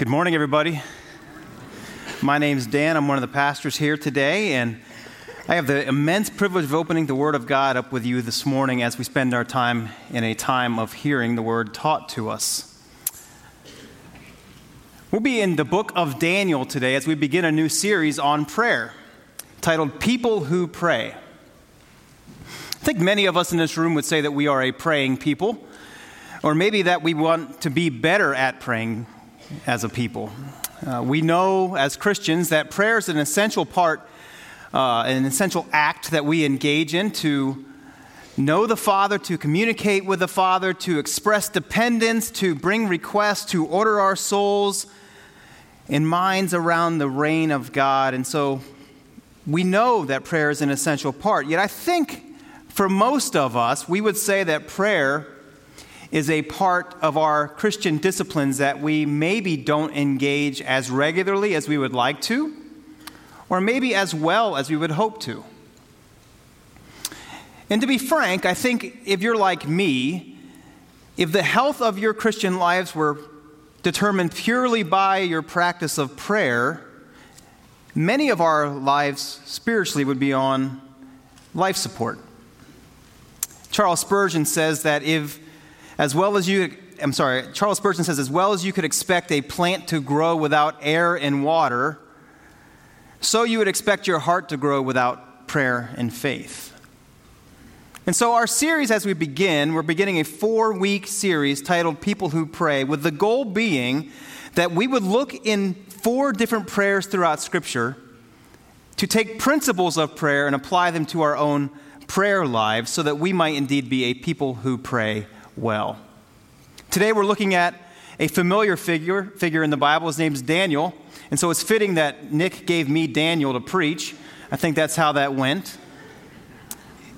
Good morning, everybody. My name's Dan. I'm one of the pastors here today, and I have the immense privilege of opening the Word of God up with you this morning as we spend our time in a time of hearing the Word taught to us. We'll be in the book of Daniel today as we begin a new series on prayer titled People Who Pray. I think many of us in this room would say that we are a praying people, or maybe that we want to be better at praying as a people. Uh, we know as Christians that prayer is an essential part, uh, an essential act that we engage in to know the Father, to communicate with the Father, to express dependence, to bring requests, to order our souls and minds around the reign of God. And so we know that prayer is an essential part. Yet I think for most of us, we would say that prayer is a part of our Christian disciplines that we maybe don't engage as regularly as we would like to, or maybe as well as we would hope to. And to be frank, I think if you're like me, if the health of your Christian lives were determined purely by your practice of prayer, many of our lives spiritually would be on life support. Charles Spurgeon says that if as well as you, I'm sorry, Charles Spurgeon says, as well as you could expect a plant to grow without air and water, so you would expect your heart to grow without prayer and faith. And so, our series, as we begin, we're beginning a four week series titled People Who Pray, with the goal being that we would look in four different prayers throughout Scripture to take principles of prayer and apply them to our own prayer lives so that we might indeed be a people who pray well. Today we're looking at a familiar figure, figure in the Bible. His name's Daniel. And so it's fitting that Nick gave me Daniel to preach. I think that's how that went.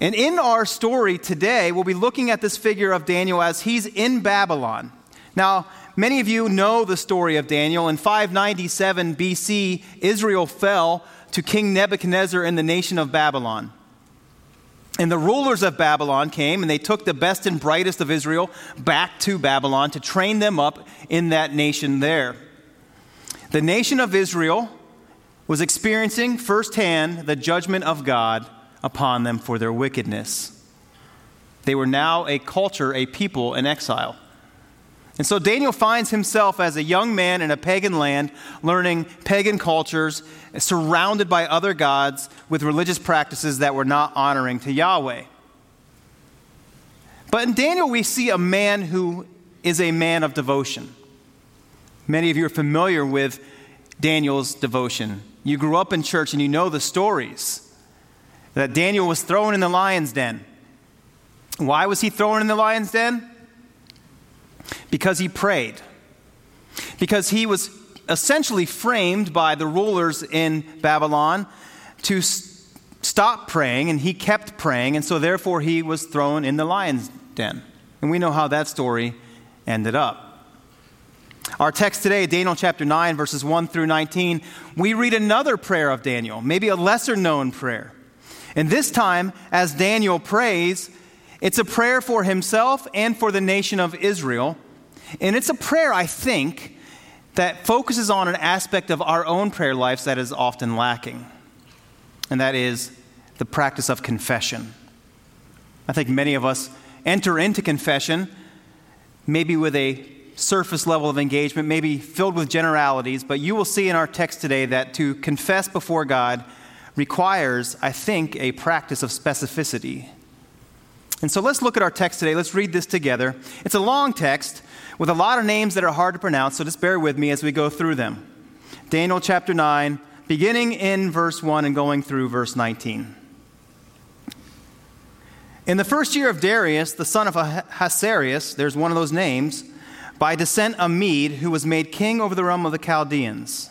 And in our story today, we'll be looking at this figure of Daniel as he's in Babylon. Now, many of you know the story of Daniel. In 597 BC, Israel fell to King Nebuchadnezzar and the nation of Babylon. And the rulers of Babylon came and they took the best and brightest of Israel back to Babylon to train them up in that nation there. The nation of Israel was experiencing firsthand the judgment of God upon them for their wickedness. They were now a culture, a people in exile. And so Daniel finds himself as a young man in a pagan land, learning pagan cultures, surrounded by other gods with religious practices that were not honoring to Yahweh. But in Daniel, we see a man who is a man of devotion. Many of you are familiar with Daniel's devotion. You grew up in church and you know the stories that Daniel was thrown in the lion's den. Why was he thrown in the lion's den? Because he prayed. Because he was essentially framed by the rulers in Babylon to stop praying, and he kept praying, and so therefore he was thrown in the lion's den. And we know how that story ended up. Our text today, Daniel chapter 9, verses 1 through 19, we read another prayer of Daniel, maybe a lesser known prayer. And this time, as Daniel prays, it's a prayer for himself and for the nation of Israel. And it's a prayer, I think, that focuses on an aspect of our own prayer lives that is often lacking, and that is the practice of confession. I think many of us enter into confession maybe with a surface level of engagement, maybe filled with generalities, but you will see in our text today that to confess before God requires, I think, a practice of specificity. And so let's look at our text today. Let's read this together. It's a long text with a lot of names that are hard to pronounce, so just bear with me as we go through them. Daniel chapter 9, beginning in verse 1 and going through verse 19. In the first year of Darius, the son of Ahasuerus, there's one of those names, by descent a Mede, who was made king over the realm of the Chaldeans.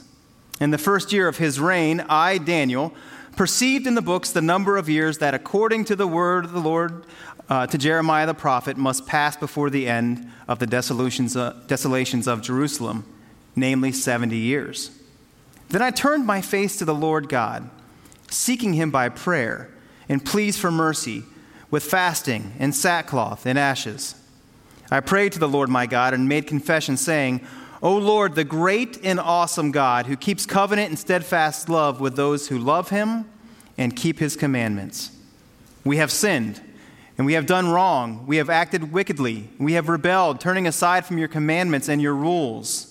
In the first year of his reign, I, Daniel, perceived in the books the number of years that, according to the word of the Lord uh, to Jeremiah the prophet must pass before the end of the desolations, uh, desolations of Jerusalem, namely 70 years. Then I turned my face to the Lord God, seeking him by prayer and pleas for mercy, with fasting and sackcloth and ashes. I prayed to the Lord my God and made confession, saying, O Lord, the great and awesome God, who keeps covenant and steadfast love with those who love him and keep his commandments. We have sinned, and we have done wrong. We have acted wickedly. We have rebelled, turning aside from your commandments and your rules.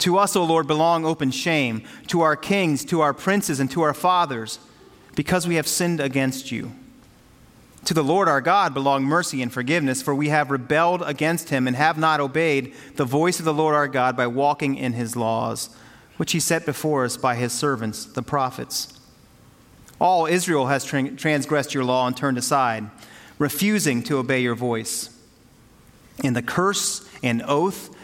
To us, O Lord, belong open shame, to our kings, to our princes, and to our fathers, because we have sinned against you. To the Lord our God belong mercy and forgiveness, for we have rebelled against him and have not obeyed the voice of the Lord our God by walking in his laws, which he set before us by his servants, the prophets. All Israel has transgressed your law and turned aside, refusing to obey your voice. And the curse and oath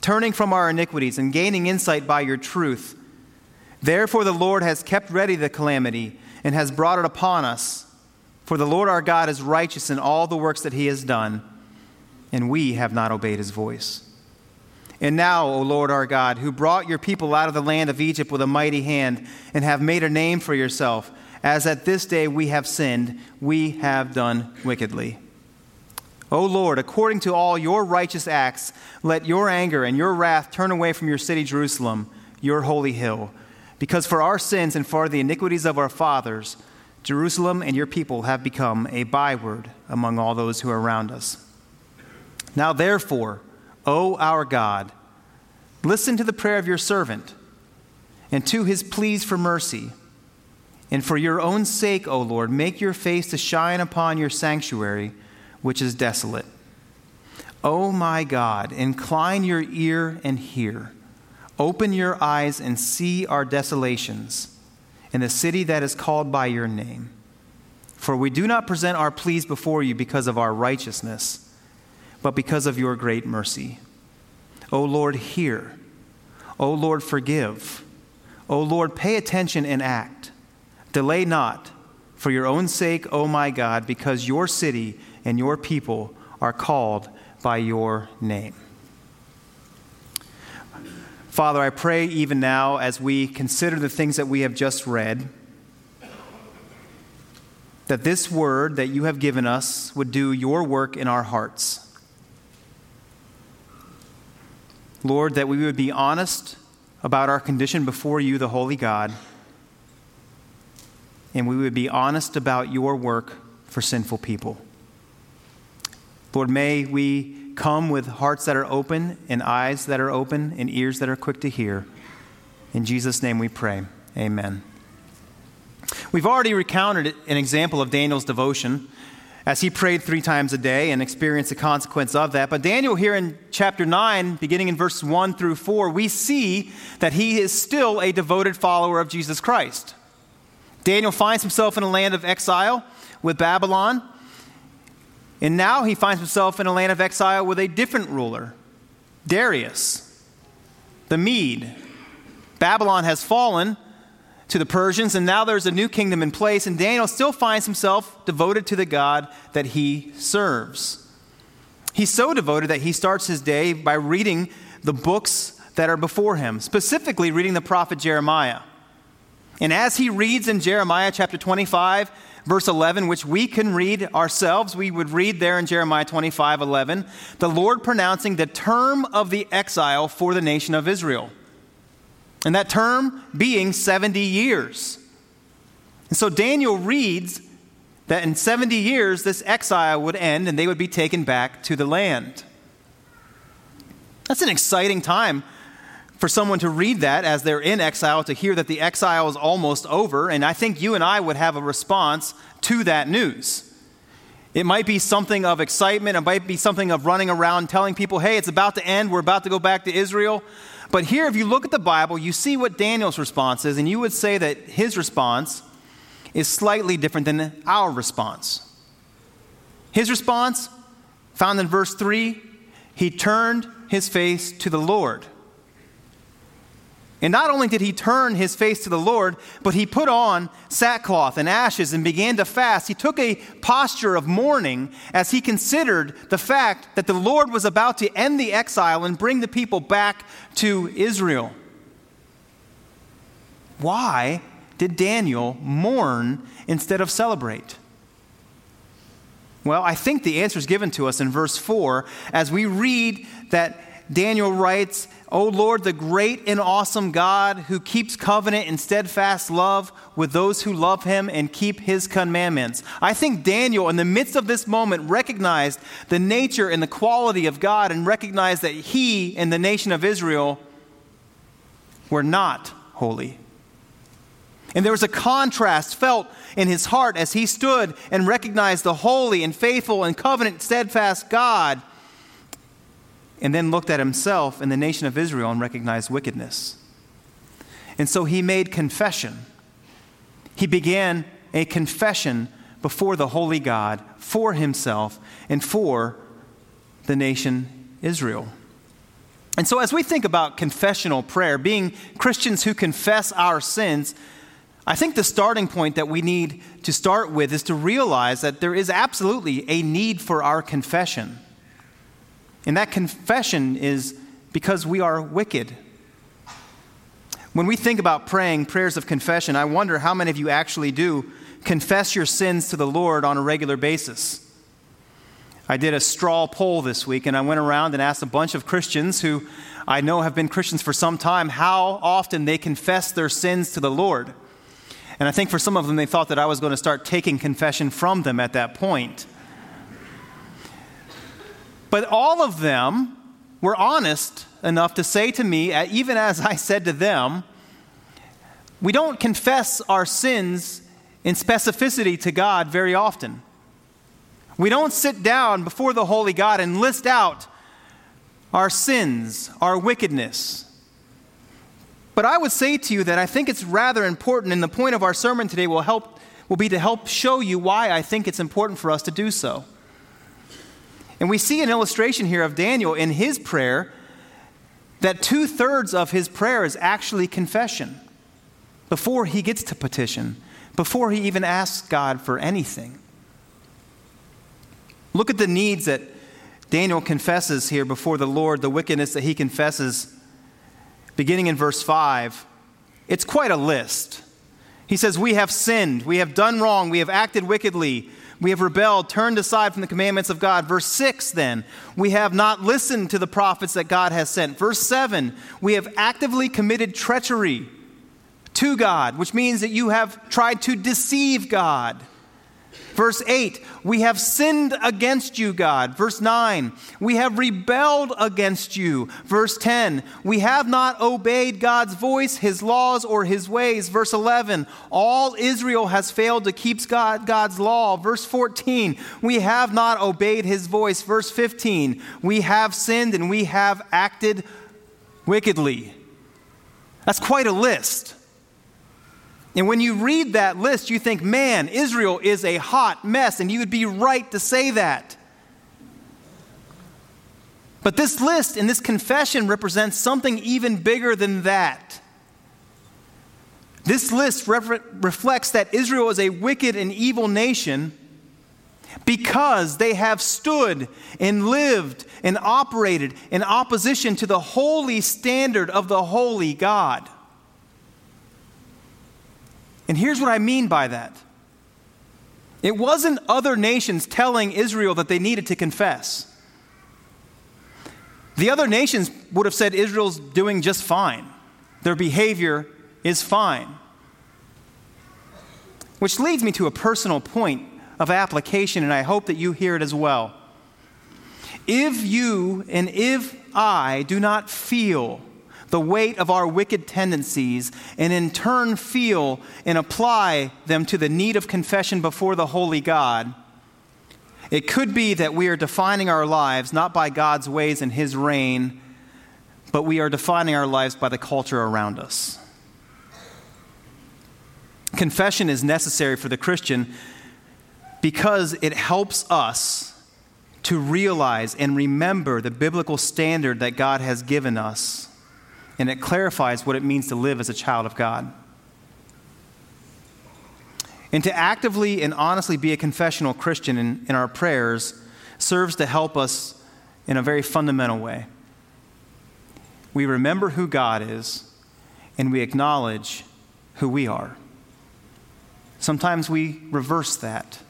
turning from our iniquities and gaining insight by your truth. Therefore, the Lord has kept ready the calamity and has brought it upon us. For the Lord our God is righteous in all the works that he has done, and we have not obeyed his voice. And now, O Lord our God, who brought your people out of the land of Egypt with a mighty hand, and have made a name for yourself, as at this day we have sinned, we have done wickedly. O Lord, according to all your righteous acts, let your anger and your wrath turn away from your city, Jerusalem, your holy hill. Because for our sins and for the iniquities of our fathers, Jerusalem and your people have become a byword among all those who are around us. Now, therefore, O our God, listen to the prayer of your servant and to his pleas for mercy. And for your own sake, O Lord, make your face to shine upon your sanctuary, which is desolate. O my God, incline your ear and hear. Open your eyes and see our desolations in the city that is called by your name. For we do not present our pleas before you because of our righteousness, but because of your great mercy. O Lord, hear. O Lord, forgive. O Lord, pay attention and act. Delay not, for your own sake, O my God, because your city and your people are called by your name. Father, I pray even now as we consider the things that we have just read, that this word that you have given us would do your work in our hearts. Lord, that we would be honest about our condition before you, the Holy God, and we would be honest about your work for sinful people. Lord, may we come with hearts that are open and eyes that are open and ears that are quick to hear. In Jesus' name we pray. Amen. We've already recounted an example of Daniel's devotion as he prayed three times a day and experienced the consequence of that. But Daniel, here in chapter 9, beginning in verse 1 through 4, we see that he is still a devoted follower of Jesus Christ. Daniel finds himself in a land of exile with Babylon. And now he finds himself in a land of exile with a different ruler, Darius, the Mede. Babylon has fallen to the Persians, and now there's a new kingdom in place, and Daniel still finds himself devoted to the God that he serves. He's so devoted that he starts his day by reading the books that are before him, specifically reading the prophet Jeremiah. And as he reads in Jeremiah chapter 25, verse 11, which we can read ourselves. We would read there in Jeremiah 25 11, the Lord pronouncing the term of the exile for the nation of Israel. And that term being 70 years. And so Daniel reads that in 70 years this exile would end and they would be taken back to the land. That's an exciting time for someone to read that as they're in exile to hear that the exile is almost over, and I think you and I would have a response to that news. It might be something of excitement, it might be something of running around telling people, hey, it's about to end, we're about to go back to Israel. But here, if you look at the Bible, you see what Daniel's response is, and you would say that his response is slightly different than our response. His response, found in verse 3, he turned his face to the Lord. And not only did he turn his face to the Lord, but he put on sackcloth and ashes and began to fast. He took a posture of mourning as he considered the fact that the Lord was about to end the exile and bring the people back to Israel. Why did Daniel mourn instead of celebrate? Well, I think the answer is given to us in verse 4 as we read that Daniel writes, O Lord, the great and awesome God who keeps covenant and steadfast love with those who love him and keep his commandments. I think Daniel, in the midst of this moment, recognized the nature and the quality of God and recognized that he and the nation of Israel were not holy. And there was a contrast felt in his heart as he stood and recognized the holy and faithful and covenant steadfast God, and then looked at himself and the nation of Israel and recognized wickedness. And so he made confession. He began a confession before the holy God for himself and for the nation Israel. And so, as we think about confessional prayer, being Christians who confess our sins, I think the starting point that we need to start with is to realize that there is absolutely a need for our confession. And that confession is because we are wicked. When we think about praying prayers of confession, I wonder how many of you actually do confess your sins to the Lord on a regular basis. I did a straw poll this week, and I went around and asked a bunch of Christians who I know have been Christians for some time how often they confess their sins to the Lord. And I think for some of them, they thought that I was going to start taking confession from them at that point. But all of them were honest enough to say to me, even as I said to them, we don't confess our sins in specificity to God very often. We don't sit down before the Holy God and list out our sins, our wickedness, but I would say to you that I think it's rather important, and the point of our sermon today will help will be to help show you why I think it's important for us to do so. And we see an illustration here of Daniel in his prayer that two thirds of his prayer is actually confession before he gets to petition, before he even asks God for anything. Look at the needs that Daniel confesses here before the Lord, the wickedness that he confesses beginning in verse 5, it's quite a list. He says, We have sinned, we have done wrong, we have acted wickedly, we have rebelled, turned aside from the commandments of God. Verse 6, then, we have not listened to the prophets that God has sent. Verse 7, we have actively committed treachery to God, which means that you have tried to deceive God. Verse 8, we have sinned against you, God. Verse 9, we have rebelled against you. Verse 10, we have not obeyed God's voice, his laws, or his ways. Verse 11, all Israel has failed to keep God, God's law. Verse 14, we have not obeyed his voice. Verse 15, we have sinned and we have acted wickedly. That's quite a list. And when you read that list, you think, man, Israel is a hot mess, and you would be right to say that. But this list and this confession represents something even bigger than that. This list re- reflects that Israel is a wicked and evil nation because they have stood and lived and operated in opposition to the holy standard of the holy God. And here's what I mean by that it wasn't other nations telling Israel that they needed to confess. The other nations would have said Israel's doing just fine, their behavior is fine. Which leads me to a personal point of application, and I hope that you hear it as well. If you and if I do not feel the weight of our wicked tendencies and in turn feel and apply them to the need of confession before the holy God, it could be that we are defining our lives not by God's ways and His reign, but we are defining our lives by the culture around us. Confession is necessary for the Christian because it helps us to realize and remember the biblical standard that God has given us, and it clarifies what it means to live as a child of God. And to actively and honestly be a confessional Christian in, in our prayers serves to help us in a very fundamental way. We remember who God is, and we acknowledge who we are. Sometimes we reverse that.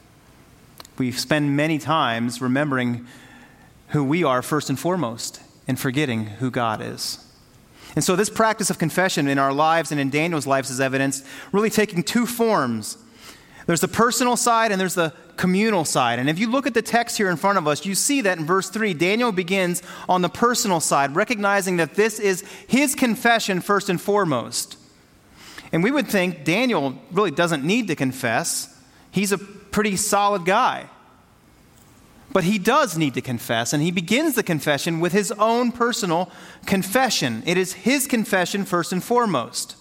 We spend many times remembering who we are first and foremost and forgetting who God is. And so, this practice of confession in our lives and in Daniel's lives is evidenced really taking two forms there's the personal side and there's the communal side. And if you look at the text here in front of us, you see that in verse 3, Daniel begins on the personal side, recognizing that this is his confession first and foremost. And we would think Daniel really doesn't need to confess. He's a pretty solid guy. But he does need to confess, and he begins the confession with his own personal confession. It is his confession first and foremost.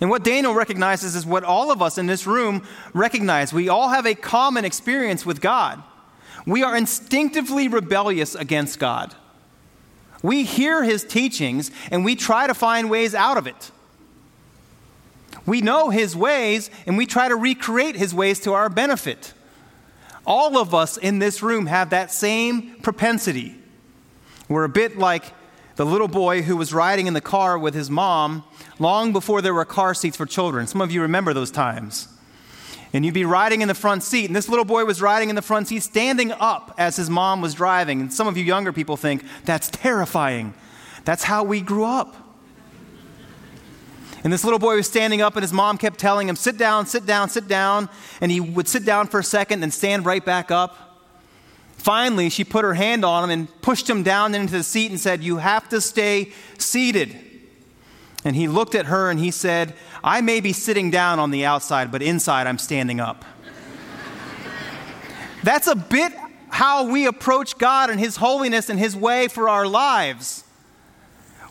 And what Daniel recognizes is what all of us in this room recognize. We all have a common experience with God. We are instinctively rebellious against God. We hear his teachings and we try to find ways out of it. We know his ways and we try to recreate his ways to our benefit. All of us in this room have that same propensity. We're a bit like the little boy who was riding in the car with his mom long before there were car seats for children. Some of you remember those times. And you'd be riding in the front seat, and this little boy was riding in the front seat, standing up as his mom was driving. And some of you younger people think, that's terrifying. That's how we grew up. And this little boy was standing up, and his mom kept telling him, Sit down, sit down, sit down. And he would sit down for a second, then stand right back up. Finally, she put her hand on him and pushed him down into the seat and said, You have to stay seated. And he looked at her and he said, I may be sitting down on the outside, but inside I'm standing up. That's a bit how we approach God and His holiness and His way for our lives.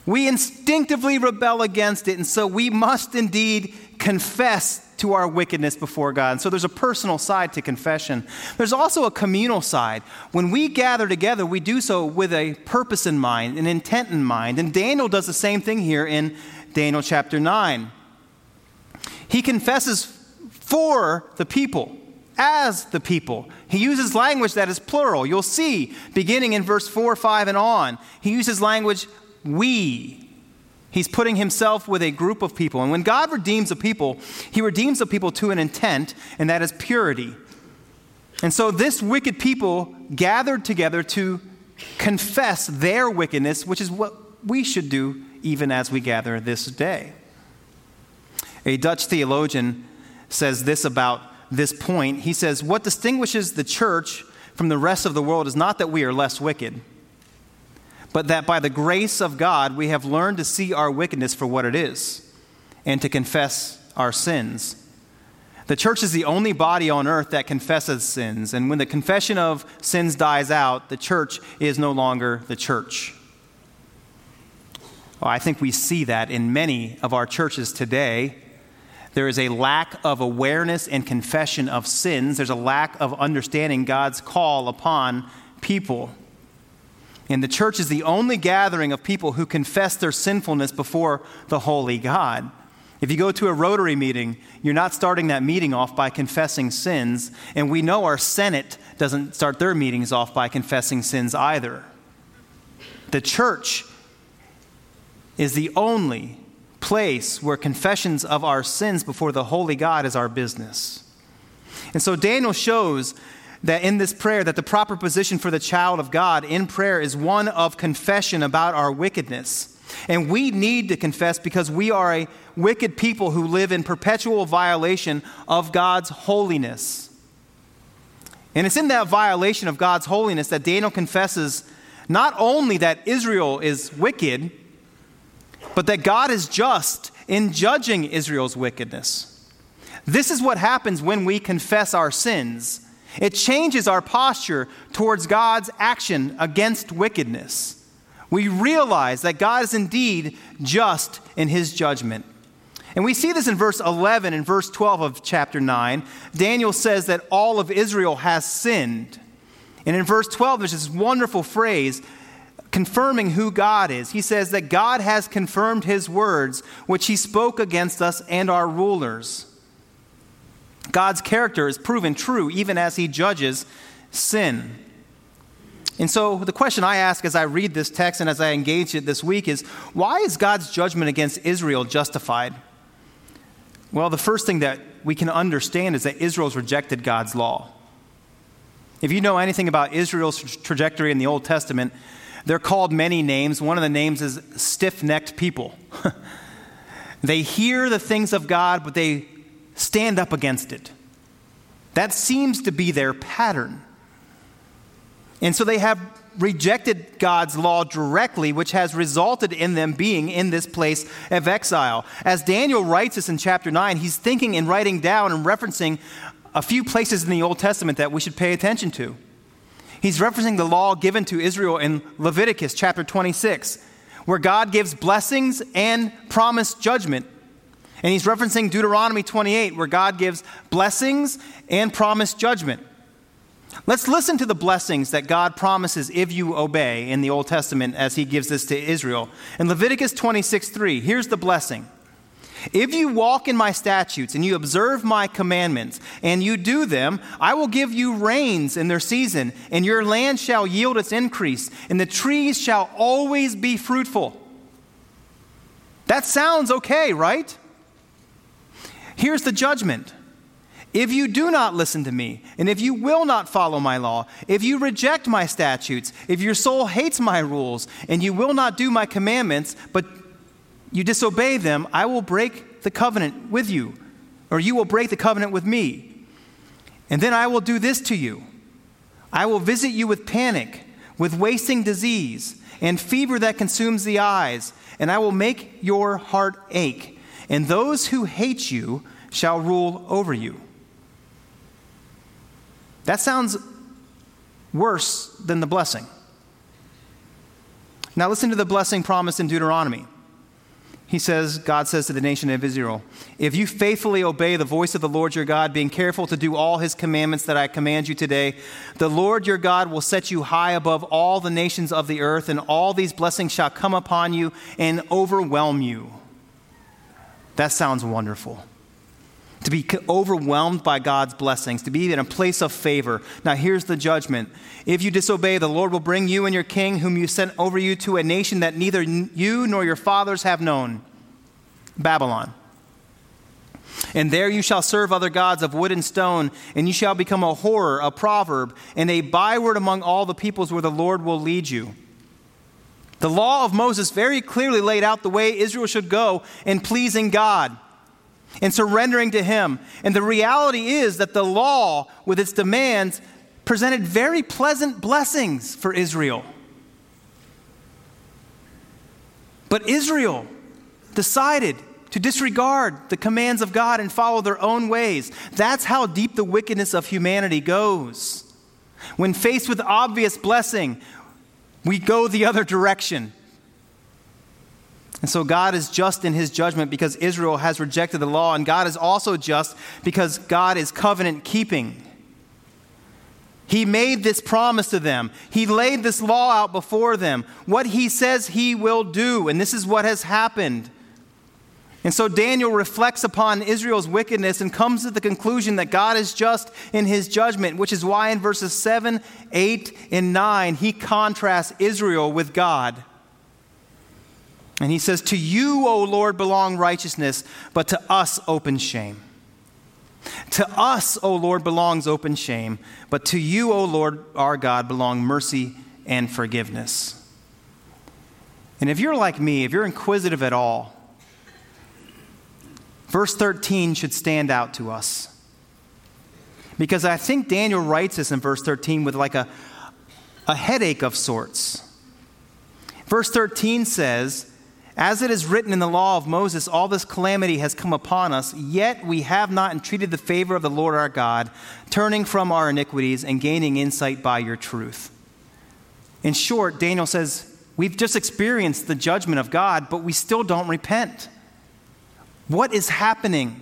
We instinctively rebel against it, and so we must indeed confess to our wickedness before God. And so there's a personal side to confession. There's also a communal side. When we gather together, we do so with a purpose in mind, an intent in mind. And Daniel does the same thing here in Daniel chapter 9. He confesses for the people, as the people. He uses language that is plural. You'll see, beginning in verse 4, 5, and on, he uses language we. He's putting himself with a group of people. And when God redeems a people, he redeems a people to an intent, and that is purity. And so this wicked people gathered together to confess their wickedness, which is what we should do even as we gather this day. A Dutch theologian says this about this point. He says, What distinguishes the church from the rest of the world is not that we are less wicked but that by the grace of God we have learned to see our wickedness for what it is and to confess our sins. The church is the only body on earth that confesses sins, and when the confession of sins dies out, the church is no longer the church. Well, I think we see that in many of our churches today. There is a lack of awareness and confession of sins. There's a lack of understanding God's call upon people. And the church is the only gathering of people who confess their sinfulness before the holy God. If you go to a Rotary meeting, you're not starting that meeting off by confessing sins. And we know our Senate doesn't start their meetings off by confessing sins either. The church is the only place where confessions of our sins before the holy God is our business. And so Daniel shows that in this prayer that the proper position for the child of God in prayer is one of confession about our wickedness. And we need to confess because we are a wicked people who live in perpetual violation of God's holiness. And it's in that violation of God's holiness that Daniel confesses not only that Israel is wicked, but that God is just in judging Israel's wickedness. This is what happens when we confess our sins. It changes our posture towards God's action against wickedness. We realize that God is indeed just in his judgment. And we see this in verse 11 and verse 12 of chapter 9. Daniel says that all of Israel has sinned. And in verse 12, there's this wonderful phrase confirming who God is. He says that God has confirmed his words, which he spoke against us and our rulers. God's character is proven true even as he judges sin. And so, the question I ask as I read this text and as I engage it this week is why is God's judgment against Israel justified? Well, the first thing that we can understand is that Israel's rejected God's law. If you know anything about Israel's trajectory in the Old Testament, they're called many names. One of the names is stiff necked people. they hear the things of God, but they stand up against it. That seems to be their pattern. And so they have rejected God's law directly, which has resulted in them being in this place of exile. As Daniel writes this in chapter 9, he's thinking and writing down and referencing a few places in the Old Testament that we should pay attention to. He's referencing the law given to Israel in Leviticus chapter 26, where God gives blessings and promised judgment. And he's referencing Deuteronomy 28, where God gives blessings and promised judgment. Let's listen to the blessings that God promises if you obey in the Old Testament as he gives this to Israel. In Leviticus 26 3, here's the blessing. If you walk in my statutes and you observe my commandments and you do them, I will give you rains in their season, and your land shall yield its increase, and the trees shall always be fruitful. That sounds okay, right? Here's the judgment. If you do not listen to me, and if you will not follow my law, if you reject my statutes, if your soul hates my rules, and you will not do my commandments, but you disobey them, I will break the covenant with you, or you will break the covenant with me. And then I will do this to you. I will visit you with panic, with wasting disease, and fever that consumes the eyes, and I will make your heart ache, and those who hate you shall rule over you. That sounds worse than the blessing. Now, listen to the blessing promised in Deuteronomy. He says, God says to the nation of Israel, If you faithfully obey the voice of the Lord your God, being careful to do all his commandments that I command you today, the Lord your God will set you high above all the nations of the earth, and all these blessings shall come upon you and overwhelm you. That sounds wonderful to be overwhelmed by God's blessings, to be in a place of favor. Now, here's the judgment. If you disobey, the Lord will bring you and your king, whom you sent over you, to a nation that neither you nor your fathers have known Babylon. And there you shall serve other gods of wood and stone, and you shall become a horror, a proverb, and a byword among all the peoples where the Lord will lead you. The law of Moses very clearly laid out the way Israel should go in pleasing God and surrendering to Him. And the reality is that the law, with its demands, presented very pleasant blessings for Israel. But Israel decided to disregard the commands of God and follow their own ways. That's how deep the wickedness of humanity goes. When faced with obvious blessing, we go the other direction and so God is just in his judgment because Israel has rejected the law, and God is also just because God is covenant keeping. He made this promise to them. He laid this law out before them. What he says he will do, and this is what has happened. And so Daniel reflects upon Israel's wickedness and comes to the conclusion that God is just in his judgment, which is why in verses 7, 8, and 9 he contrasts Israel with God. And he says, To you, O Lord, belong righteousness, but to us open shame. To us, O Lord, belongs open shame, but to you, O Lord, our God, belong mercy and forgiveness. And if you're like me, if you're inquisitive at all, verse 13 should stand out to us. Because I think Daniel writes this in verse 13 with like a, a headache of sorts. Verse 13 says, As it is written in the law of Moses, all this calamity has come upon us, yet we have not entreated the favor of the Lord our God, turning from our iniquities and gaining insight by your truth. In short, Daniel says, We've just experienced the judgment of God, but we still don't repent. What is happening?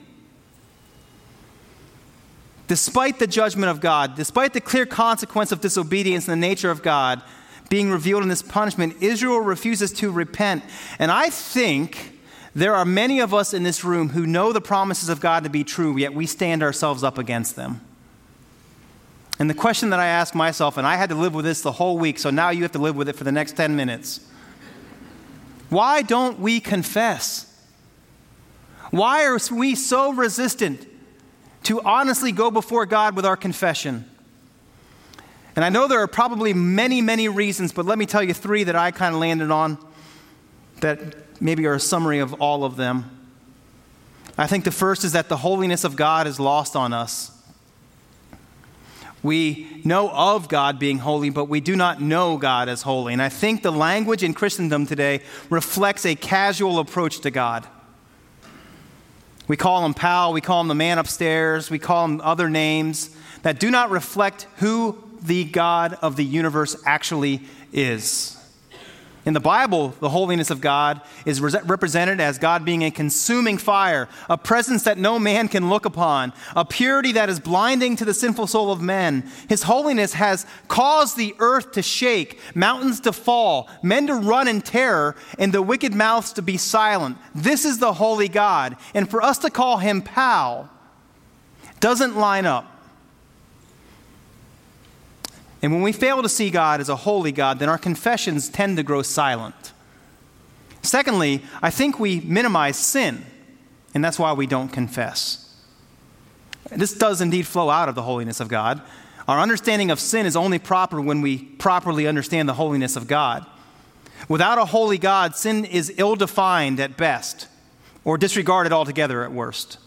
Despite the judgment of God, despite the clear consequence of disobedience and the nature of God being revealed in this punishment, Israel refuses to repent. And I think there are many of us in this room who know the promises of God to be true, yet we stand ourselves up against them. And the question that I ask myself, and I had to live with this the whole week, so now you have to live with it for the next 10 minutes. Why don't we confess? Why are we so resistant to honestly go before God with our confession? And I know there are probably many, many reasons, but let me tell you three that I kind of landed on that maybe are a summary of all of them. I think the first is that the holiness of God is lost on us. We know of God being holy, but we do not know God as holy. And I think the language in Christendom today reflects a casual approach to God. We call him pal, we call him the man upstairs, we call him other names that do not reflect who the God of the universe actually is. In the Bible, the holiness of God is re- represented as God being a consuming fire, a presence that no man can look upon, a purity that is blinding to the sinful soul of men. His holiness has caused the earth to shake, mountains to fall, men to run in terror, and the wicked mouths to be silent. This is the holy God. And for us to call him pal doesn't line up. And when we fail to see God as a holy God, then our confessions tend to grow silent. Secondly, I think we minimize sin, and that's why we don't confess. This does indeed flow out of the holiness of God. Our understanding of sin is only proper when we properly understand the holiness of God. Without a holy God, sin is ill defined at best, or disregarded altogether at worst.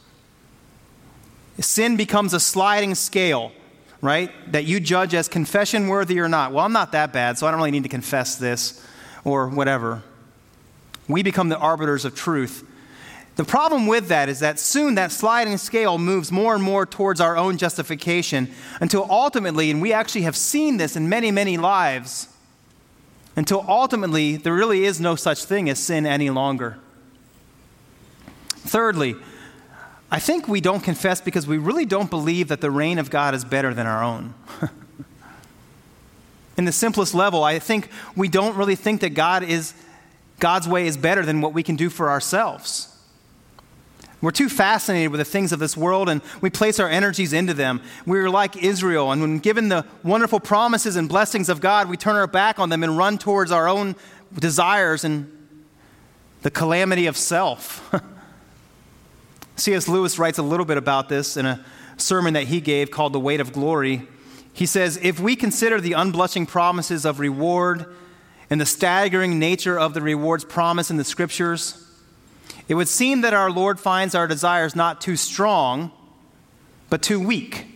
Sin becomes a sliding scale right? That you judge as confession worthy or not. Well, I'm not that bad, so I don't really need to confess this or whatever. We become the arbiters of truth. The problem with that is that soon that sliding scale moves more and more towards our own justification until ultimately, and we actually have seen this in many, many lives, until ultimately there really is no such thing as sin any longer. Thirdly, I think we don't confess because we really don't believe that the reign of God is better than our own. In the simplest level, I think we don't really think that God is, God's way is better than what we can do for ourselves. We're too fascinated with the things of this world and we place our energies into them. We're like Israel, and when given the wonderful promises and blessings of God, we turn our back on them and run towards our own desires and the calamity of self. C.S. Lewis writes a little bit about this in a sermon that he gave called The Weight of Glory. He says, If we consider the unblushing promises of reward and the staggering nature of the rewards promised in the scriptures, it would seem that our Lord finds our desires not too strong, but too weak.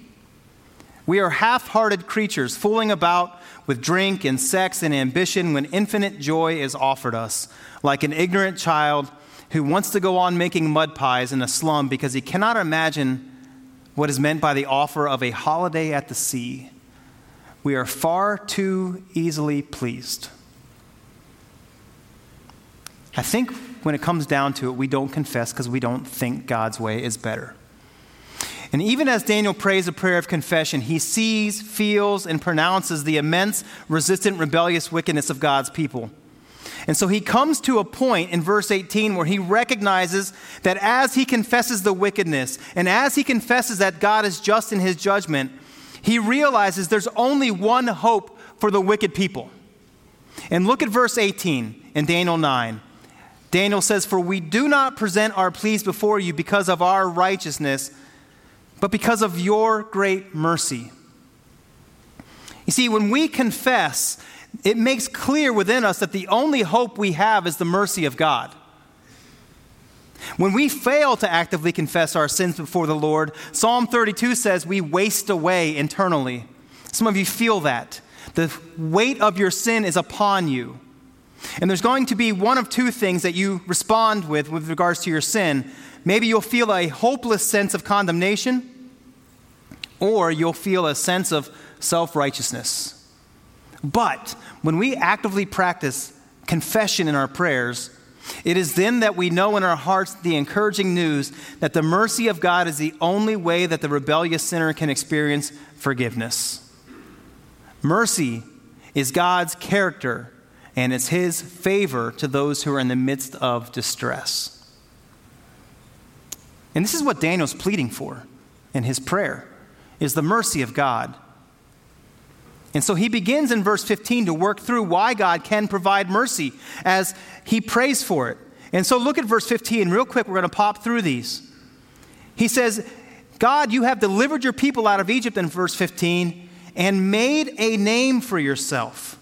We are half hearted creatures, fooling about with drink and sex and ambition when infinite joy is offered us, like an ignorant child who wants to go on making mud pies in a slum because he cannot imagine what is meant by the offer of a holiday at the sea. We are far too easily pleased. I think when it comes down to it, we don't confess because we don't think God's way is better. And even as Daniel prays a prayer of confession, he sees, feels, and pronounces the immense, resistant, rebellious wickedness of God's people. And so he comes to a point in verse 18 where he recognizes that as he confesses the wickedness and as he confesses that God is just in his judgment, he realizes there's only one hope for the wicked people. And look at verse 18 in Daniel 9. Daniel says, For we do not present our pleas before you because of our righteousness, but because of your great mercy. You see, when we confess it makes clear within us that the only hope we have is the mercy of God. When we fail to actively confess our sins before the Lord, Psalm 32 says we waste away internally. Some of you feel that. The weight of your sin is upon you. And there's going to be one of two things that you respond with with regards to your sin. Maybe you'll feel a hopeless sense of condemnation, or you'll feel a sense of self righteousness. But when we actively practice confession in our prayers, it is then that we know in our hearts the encouraging news that the mercy of God is the only way that the rebellious sinner can experience forgiveness. Mercy is God's character, and it's His favor to those who are in the midst of distress. And this is what Daniel's pleading for in his prayer is the mercy of God. And so he begins in verse 15 to work through why God can provide mercy as he prays for it. And so look at verse 15 real quick. We're going to pop through these. He says, God, you have delivered your people out of Egypt in verse 15 and made a name for yourself.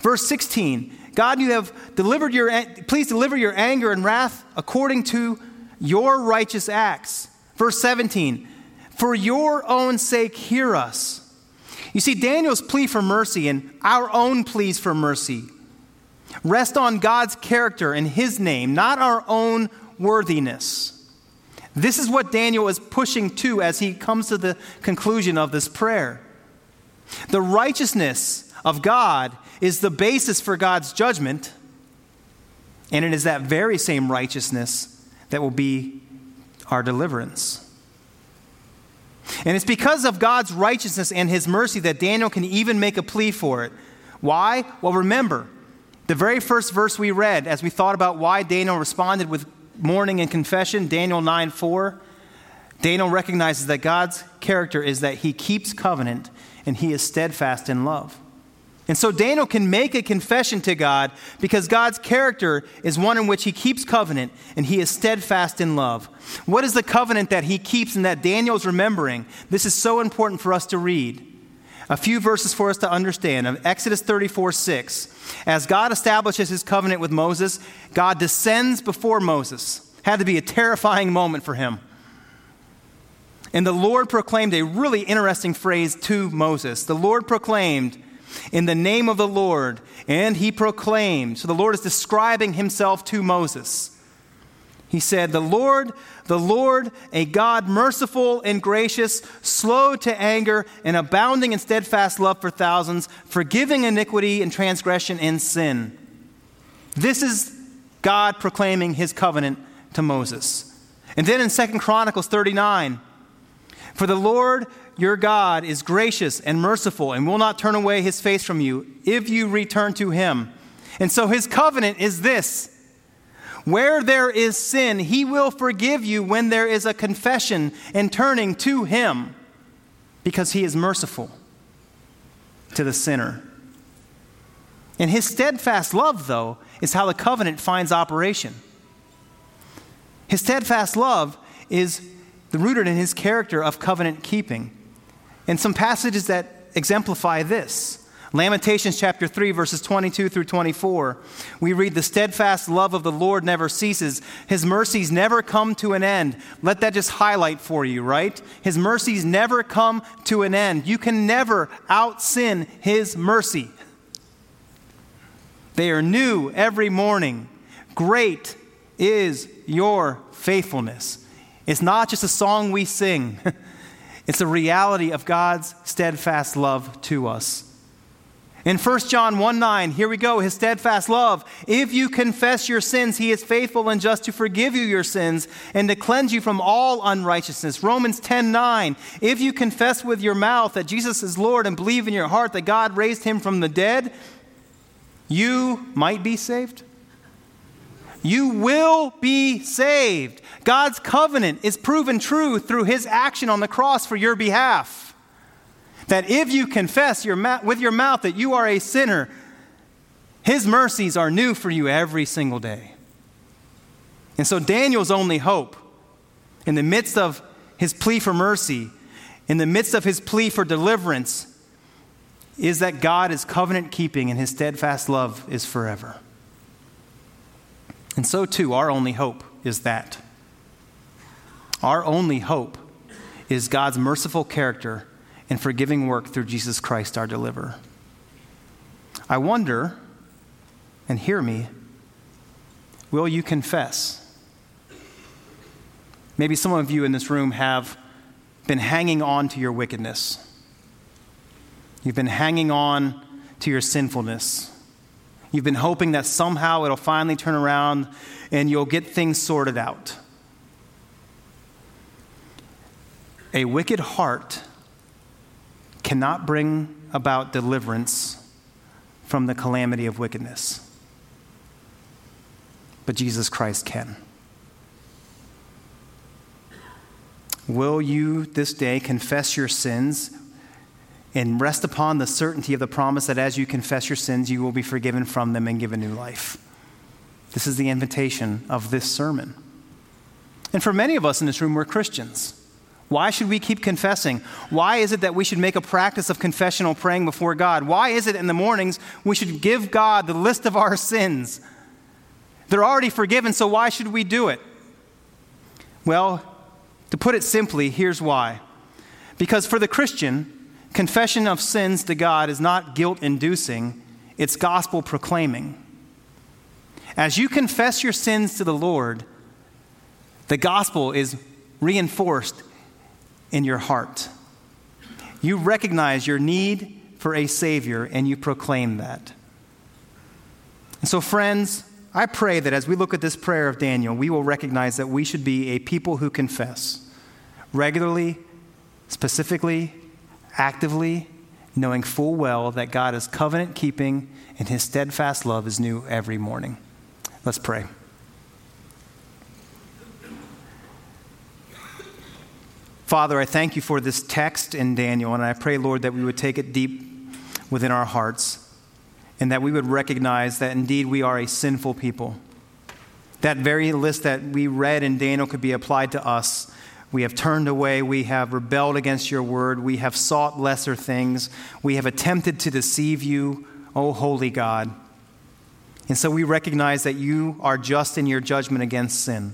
Verse 16, God, you have delivered your, please deliver your anger and wrath according to your righteous acts. Verse 17, for your own sake, hear us. You see, Daniel's plea for mercy and our own pleas for mercy rest on God's character and his name, not our own worthiness. This is what Daniel is pushing to as he comes to the conclusion of this prayer. The righteousness of God is the basis for God's judgment, and it is that very same righteousness that will be our deliverance. And it's because of God's righteousness and his mercy that Daniel can even make a plea for it. Why? Well, remember, the very first verse we read as we thought about why Daniel responded with mourning and confession, Daniel 9 4, Daniel recognizes that God's character is that he keeps covenant and he is steadfast in love. And so Daniel can make a confession to God because God's character is one in which he keeps covenant and he is steadfast in love. What is the covenant that he keeps and that Daniel is remembering? This is so important for us to read. A few verses for us to understand. Of Exodus 34 6. As God establishes his covenant with Moses, God descends before Moses. Had to be a terrifying moment for him. And the Lord proclaimed a really interesting phrase to Moses. The Lord proclaimed, in the name of the Lord, and he proclaimed. So the Lord is describing himself to Moses. He said, The Lord, the Lord, a God merciful and gracious, slow to anger, and abounding in steadfast love for thousands, forgiving iniquity and transgression and sin. This is God proclaiming his covenant to Moses. And then in Second Chronicles 39, for the Lord your God is gracious and merciful and will not turn away his face from you if you return to him. And so his covenant is this where there is sin, he will forgive you when there is a confession and turning to him because he is merciful to the sinner. And his steadfast love, though, is how the covenant finds operation. His steadfast love is rooted in his character of covenant keeping. And some passages that exemplify this. Lamentations chapter 3, verses 22 through 24. We read, The steadfast love of the Lord never ceases. His mercies never come to an end. Let that just highlight for you, right? His mercies never come to an end. You can never out sin His mercy. They are new every morning. Great is your faithfulness. It's not just a song we sing. It's a reality of God's steadfast love to us. In 1 John 1 9, here we go, his steadfast love. If you confess your sins, he is faithful and just to forgive you your sins and to cleanse you from all unrighteousness. Romans 10 9, if you confess with your mouth that Jesus is Lord and believe in your heart that God raised him from the dead, you might be saved. You will be saved. God's covenant is proven true through his action on the cross for your behalf. That if you confess your ma- with your mouth that you are a sinner, his mercies are new for you every single day. And so Daniel's only hope in the midst of his plea for mercy, in the midst of his plea for deliverance, is that God is covenant keeping and his steadfast love is forever. And so, too, our only hope is that. Our only hope is God's merciful character and forgiving work through Jesus Christ, our deliverer. I wonder, and hear me, will you confess? Maybe some of you in this room have been hanging on to your wickedness. You've been hanging on to your sinfulness. You've been hoping that somehow it'll finally turn around and you'll get things sorted out. A wicked heart cannot bring about deliverance from the calamity of wickedness, but Jesus Christ can. Will you this day confess your sins and rest upon the certainty of the promise that as you confess your sins, you will be forgiven from them and given new life? This is the invitation of this sermon. And for many of us in this room, we're Christians. Why should we keep confessing? Why is it that we should make a practice of confessional praying before God? Why is it in the mornings we should give God the list of our sins? They're already forgiven, so why should we do it? Well, to put it simply, here's why. Because for the Christian, confession of sins to God is not guilt inducing, it's gospel proclaiming. As you confess your sins to the Lord, the gospel is reinforced in your heart. You recognize your need for a Savior and you proclaim that. And so, friends, I pray that as we look at this prayer of Daniel, we will recognize that we should be a people who confess regularly, specifically, actively, knowing full well that God is covenant keeping and his steadfast love is new every morning. Let's pray. Father, I thank you for this text in Daniel, and I pray, Lord, that we would take it deep within our hearts and that we would recognize that indeed we are a sinful people. That very list that we read in Daniel could be applied to us. We have turned away. We have rebelled against your word. We have sought lesser things. We have attempted to deceive you, O holy God. And so we recognize that you are just in your judgment against sin.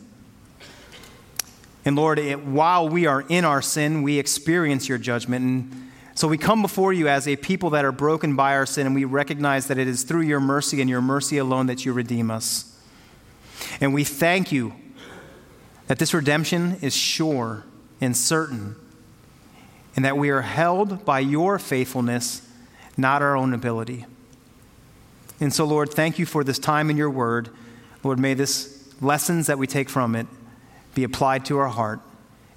And Lord, it, while we are in our sin, we experience your judgment. And so we come before you as a people that are broken by our sin, and we recognize that it is through your mercy and your mercy alone that you redeem us. And we thank you that this redemption is sure and certain, and that we are held by your faithfulness, not our own ability. And so, Lord, thank you for this time in your word. Lord, may this lessons that we take from it be applied to our heart.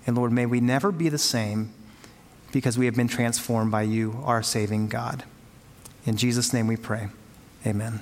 And Lord, may we never be the same because we have been transformed by you, our saving God. In Jesus' name we pray. Amen.